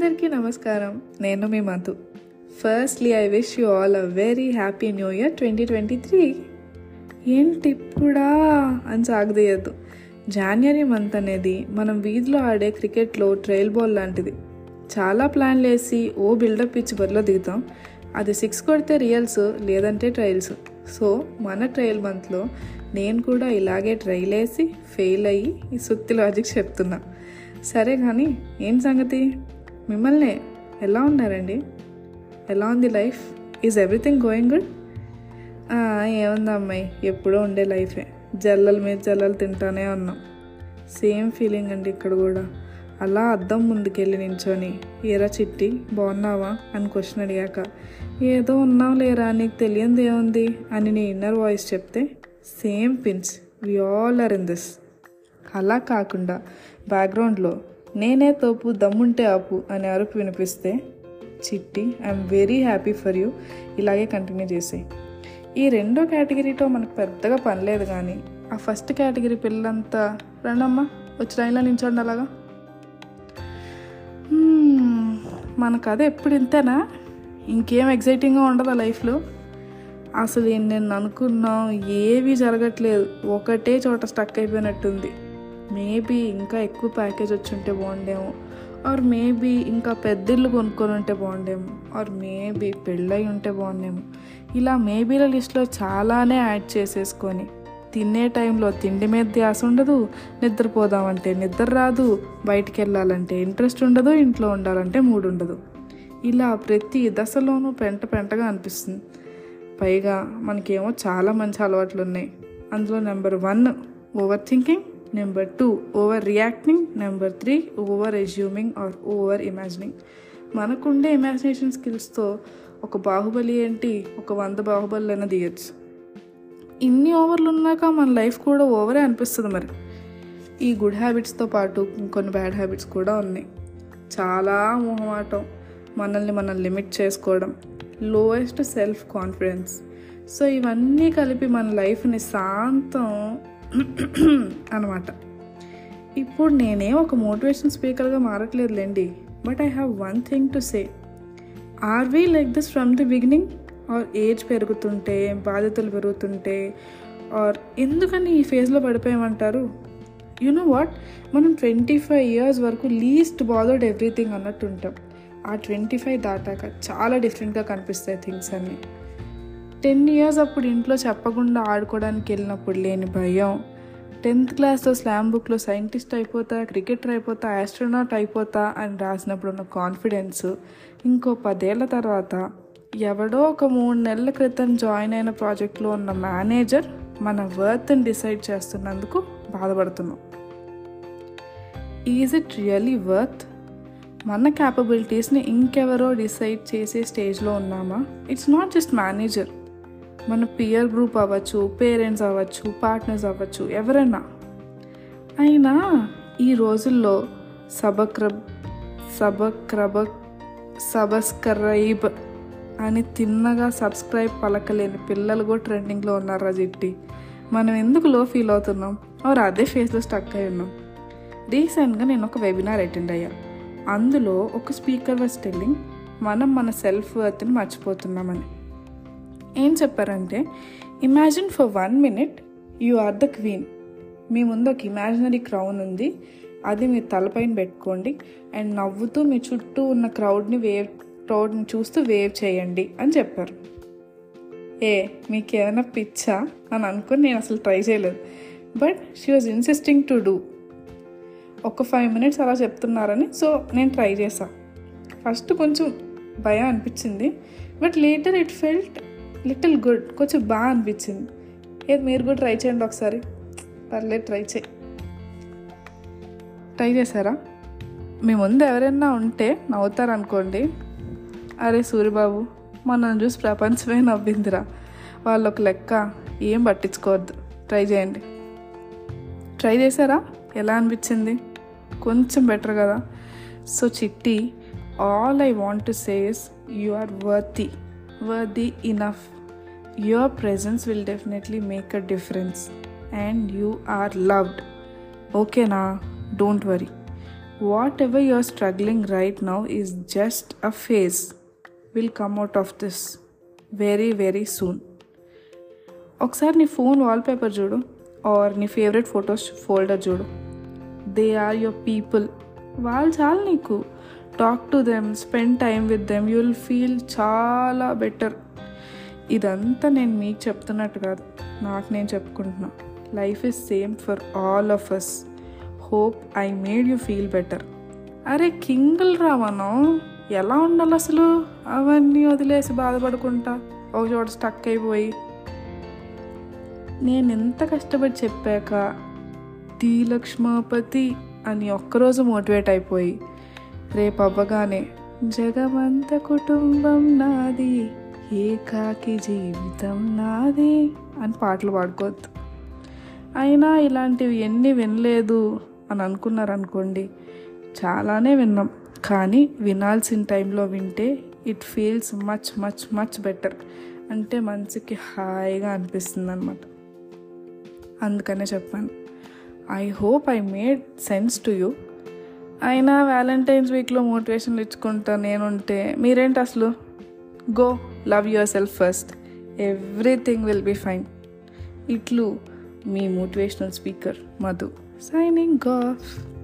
అందరికీ నమస్కారం. నేను మీ Madhu firstly I wish you all a very happy new year twenty twenty three ఏంటి ఇప్పుడా? అని సాగదీయద్దు. జాన్వరి మంత్ అనేది మనం వీధిలో ఆడే క్రికెట్లో ట్రైల్ బాల్ లాంటిది. చాలా ప్లాన్లు వేసి ఓ బిల్డప్ ఇచ్చి బరిలో దిగుతాం. అది సిక్స్ కొడితే రియల్స్ లేదంటే ట్రయల్స్ సో మన ట్రయల్ మంత్లో నేను కూడా ఇలాగే ట్రైల్ వేసి ఫెయిల్ అయ్యి ఈ సుత్తి లాజిక్ చెప్తున్నా. సరే కానీ ఏం సంగతి? మిమ్మల్ని ఎలా ఉన్నారండి? ఎలా ఉంది life? Is everything going good ఏముంది అమ్మాయి? ఎప్పుడో ఉండే లైఫే. జల్లల మీద జల్లలు తింటానే ఉన్నాం. సేమ్ ఫీలింగ్ అండి ఇక్కడ కూడా. అలా అద్దం ముందుకెళ్ళి నించొని ఏరా చిట్టి బాగున్నావా? అని క్వశ్చన్ అడిగాక ఏదో ఉన్నావు లేరా? నీకు తెలియంది ఏముంది? అని నీ ఇన్నర్ వాయిస్ చెప్తే same pins we all are in this అలా కాకుండా బ్యాక్గ్రౌండ్లో నేనే తోపు దమ్ముంటే ఆపు అని అరుపు వినిపిస్తే చిట్టి I'm very happy for you ఇలాగే కంటిన్యూ చేసేయి ఈ రెండో కేటగిరీతో మనకు పెద్దగా పనిలేదు కానీ ఆ ఫస్ట్ కేటగిరీ పిల్లలంతా రండమ్మా వచ్చి లైన్లో నించండి అలాగా. మనకు మన కథ ఎప్పుడు ఇంతేనా? ఇంకేం ఎగ్జైటింగ్గా ఉండదా లైఫ్లో అసలు నేను అనుకున్నాం ఏవి జరగట్లేదు. ఒకటే చోట స్టక్ అయిపోయినట్టుంది. మేబీ ఇంకా ఎక్కువ ప్యాకేజ్ వచ్చి ఉంటే బాగుండేమో. ఆర్ మేబీ ఇంకా పెద్దిళ్ళు కొనుక్కొని ఉంటే బాగుండేమో. ఆర్ మేబీ పెళ్ళయి ఉంటే బాగుండేమో. ఇలా మేబీల లిస్ట్లో చాలానే యాడ్ చేసేసుకొని తినే టైంలో తిండి మీద ధ్యాస ఉండదు నిద్రపోదామంటే నిద్ర రాదు బయటికి వెళ్ళాలంటే ఇంట్రెస్ట్ ఉండదు ఇంట్లో ఉండాలంటే మూడు ఉండదు. ఇలా ప్రతి దశలోనూ పెంట పెంటగా అనిపిస్తుంది. పైగా మనకేమో చాలా మంచి అలవాట్లు ఉన్నాయి అందులో number one over thinking number two over reacting number three over assuming or over imagining మనకుండే ఇమాజినేషన్ స్కిల్స్తో ఒక బాహుబలి ఏంటి? ఒక వంద బాహుబలిఅయినా తీయచ్చు. ఇన్ని ఓవర్లు ఉన్నాక మన లైఫ్ కూడా ఓవరే అనిపిస్తుంది మరి. ఈ గుడ్ హ్యాబిట్స్తో పాటు ఇంకొన్ని బ్యాడ్ హ్యాబిట్స్ కూడా ఉన్నాయి. చాలా మొహమాటం. మనల్ని మనం లిమిట్ చేసుకోవడం. లోయెస్ట్ సెల్ఫ్ కాన్ఫిడెన్స్ సో ఇవన్నీ కలిపి మన లైఫ్ని శాంతం అనమాట ఇప్పుడు నేనే ఒక మోటివేషన్ స్పీకర్గా మారట్లేదులేండి. But I have one thing to say are we like this from the beginning or age పెరుగుతుంటే బాధ్యతలు పెరుగుతుంటే ఆర్ ఎందుకని ఈ ఫేజ్లో పడిపోయామంటారు? యు నో వాట్ మనం ట్వంటీ ఫైవ్ ఇయర్స్ వరకు లీస్ట్ బాదర్డ్ ఎవ్రీథింగ్ అన్నట్టు ఉంటాం ఆ ట్వంటీ ఫైవ్ దాటాక చాలా డిఫరెంట్గా కనిపిస్తాయి థింగ్స్ అన్నీ. టెన్ ఇయర్స్ అప్పుడు ఇంట్లో చెప్పకుండా ఆడుకోవడానికి వెళ్ళినప్పుడు లేని భయం. టెన్త్ క్లాస్లో స్లామ్ బుక్లో సైంటిస్ట్ అయిపోతా క్రికెటర్ అయిపోతా ఆస్ట్రోనాట్ అయిపోతా అని రాసినప్పుడు ఉన్న కాన్ఫిడెన్స్ ఇంకో పదేళ్ళ తర్వాత ఎవడో ఒక మూడు నెలల క్రితం జాయిన్ అయిన ప్రాజెక్ట్లో ఉన్న మేనేజర్ మన వర్త్ని డిసైడ్ చేస్తున్నందుకు బాధపడుతున్నాం. Is it really worth? మన క్యాపబిలిటీస్ని ఇంకెవరో డిసైడ్ చేసే స్టేజ్లో ఉన్నామా? It's not just manager. మన పియర్ గ్రూప్ అవ్వచ్చు పేరెంట్స్ అవ్వచ్చు పార్ట్నర్స్ అవ్వచ్చు ఎవరైనా. అయినా ఈ రోజుల్లో సబక్రబ్ సబక్రబ సబస్క్రైబ్ అని తిన్నగా సబ్స్క్రైబ్ పలకలేని పిల్లలు కూడా ట్రెండింగ్లో ఉన్నారా జిట్టి మనం ఎందుకు లో ఫీల్ అవుతున్నాం? ఆర్ అదే ఫేస్లో స్టక్ అయి ఉన్నాం. రీసెంట్గా నేను ఒక వెబినార్ అటెండ్ అయ్యా. అందులో ఒక స్పీకర్ వాజ్ టెల్లింగ్ మనం మన సెల్ఫ్ వర్త్ని మర్చిపోతున్నామని. ఏం చెప్పారంటే imagine for one minute you are the queen మీ ముందు ఒక ఇమాజినరీ క్రౌన్ ఉంది. అది మీ తలపైన పెట్టుకోండి అండ్ నవ్వుతూ మీ చుట్టూ ఉన్న క్రౌడ్ని వేవ్ క్రౌడ్ని చూస్తూ వేవ్ చేయండి అని చెప్పారు. ఏ మీకు ఏదైనా పిచ్చా? అని అనుకుని నేను అసలు ట్రై చేయలేదు. But she was insisting to do ఒక ఫైవ్ మినిట్స్ అలా చెప్తున్నారని సో నేను ట్రై చేశాను ఫస్ట్ కొంచెం భయం అనిపించింది. But later it felt little good కొంచెం బాగా అనిపించింది. ఏది మీరు కూడా ట్రై చేయండి ఒకసారి. పర్లేదు ట్రై చేయి. ట్రై చేశారా? మీ ముందు ఎవరైనా ఉంటే నవ్వుతారనుకోండి. అరే సూర్యబాబు మనం చూసి ప్రపంచమే నవ్విందిరా. వాళ్ళు ఒక లెక్క ఏం పట్టించుకోవద్దు. ట్రై చేయండి. ట్రై చేశారా? ఎలా అనిపించింది? కొంచెం బెటర్ కదా. So Chitti all I want to says you are worthy. worthy enough your presence will definitely make a difference and you are loved ఓకేనా don't worry whatever you are struggling right now is just a phase will come out of this very very soon ఒకసారి నీ phone wallpaper చూడు are నీ favourite photos folder చూడు they are your people వాళ్ళు చాలు నీకు talk to them spend time with them you will feel చాలా better ఇదంతా నేను మీకు చెప్తున్నట్టు కాదు. నాకు నేను చెప్పుకుంటున్నా. Life is same for all of us hope I made you feel better అరే కింగుల్ రా మనం ఎలా ఉండాలి అసలు? అవన్నీ వదిలేసి బాధపడుకుంటా. ఒక చోట స్టక్ అయిపోయి. నేను ఎంత కష్టపడి చెప్పాక ది లక్ష్మాపతి అని ఒక్కరోజు మోటివేట్ అయిపోయి. రేపు అవ్వగానే జగమంత కుటుంబం నాది ఏకాకి జీవితం నాది అని పాటలు పాడుకోవద్దు. అయినా ఇలాంటివి ఎన్ని వినలేదు అని అనుకున్నారనుకోండి చాలానే విన్నాం. కానీ వినాల్సిన టైంలో వింటే it feels much much much better. అంటే మనసుకి హాయిగా అనిపిస్తుంది అనమాట అందుకనే చెప్పాను. I hope I made sense to you. అయినా వ్యాలంటైన్స్ వీక్లో మోటివేషన్లు ఇచ్చుకుంటా నేనుంటే మీరేంటి అసలు? Go love yourself first everything will be fine ఇట్లు మీ motivational speaker Madhu signing off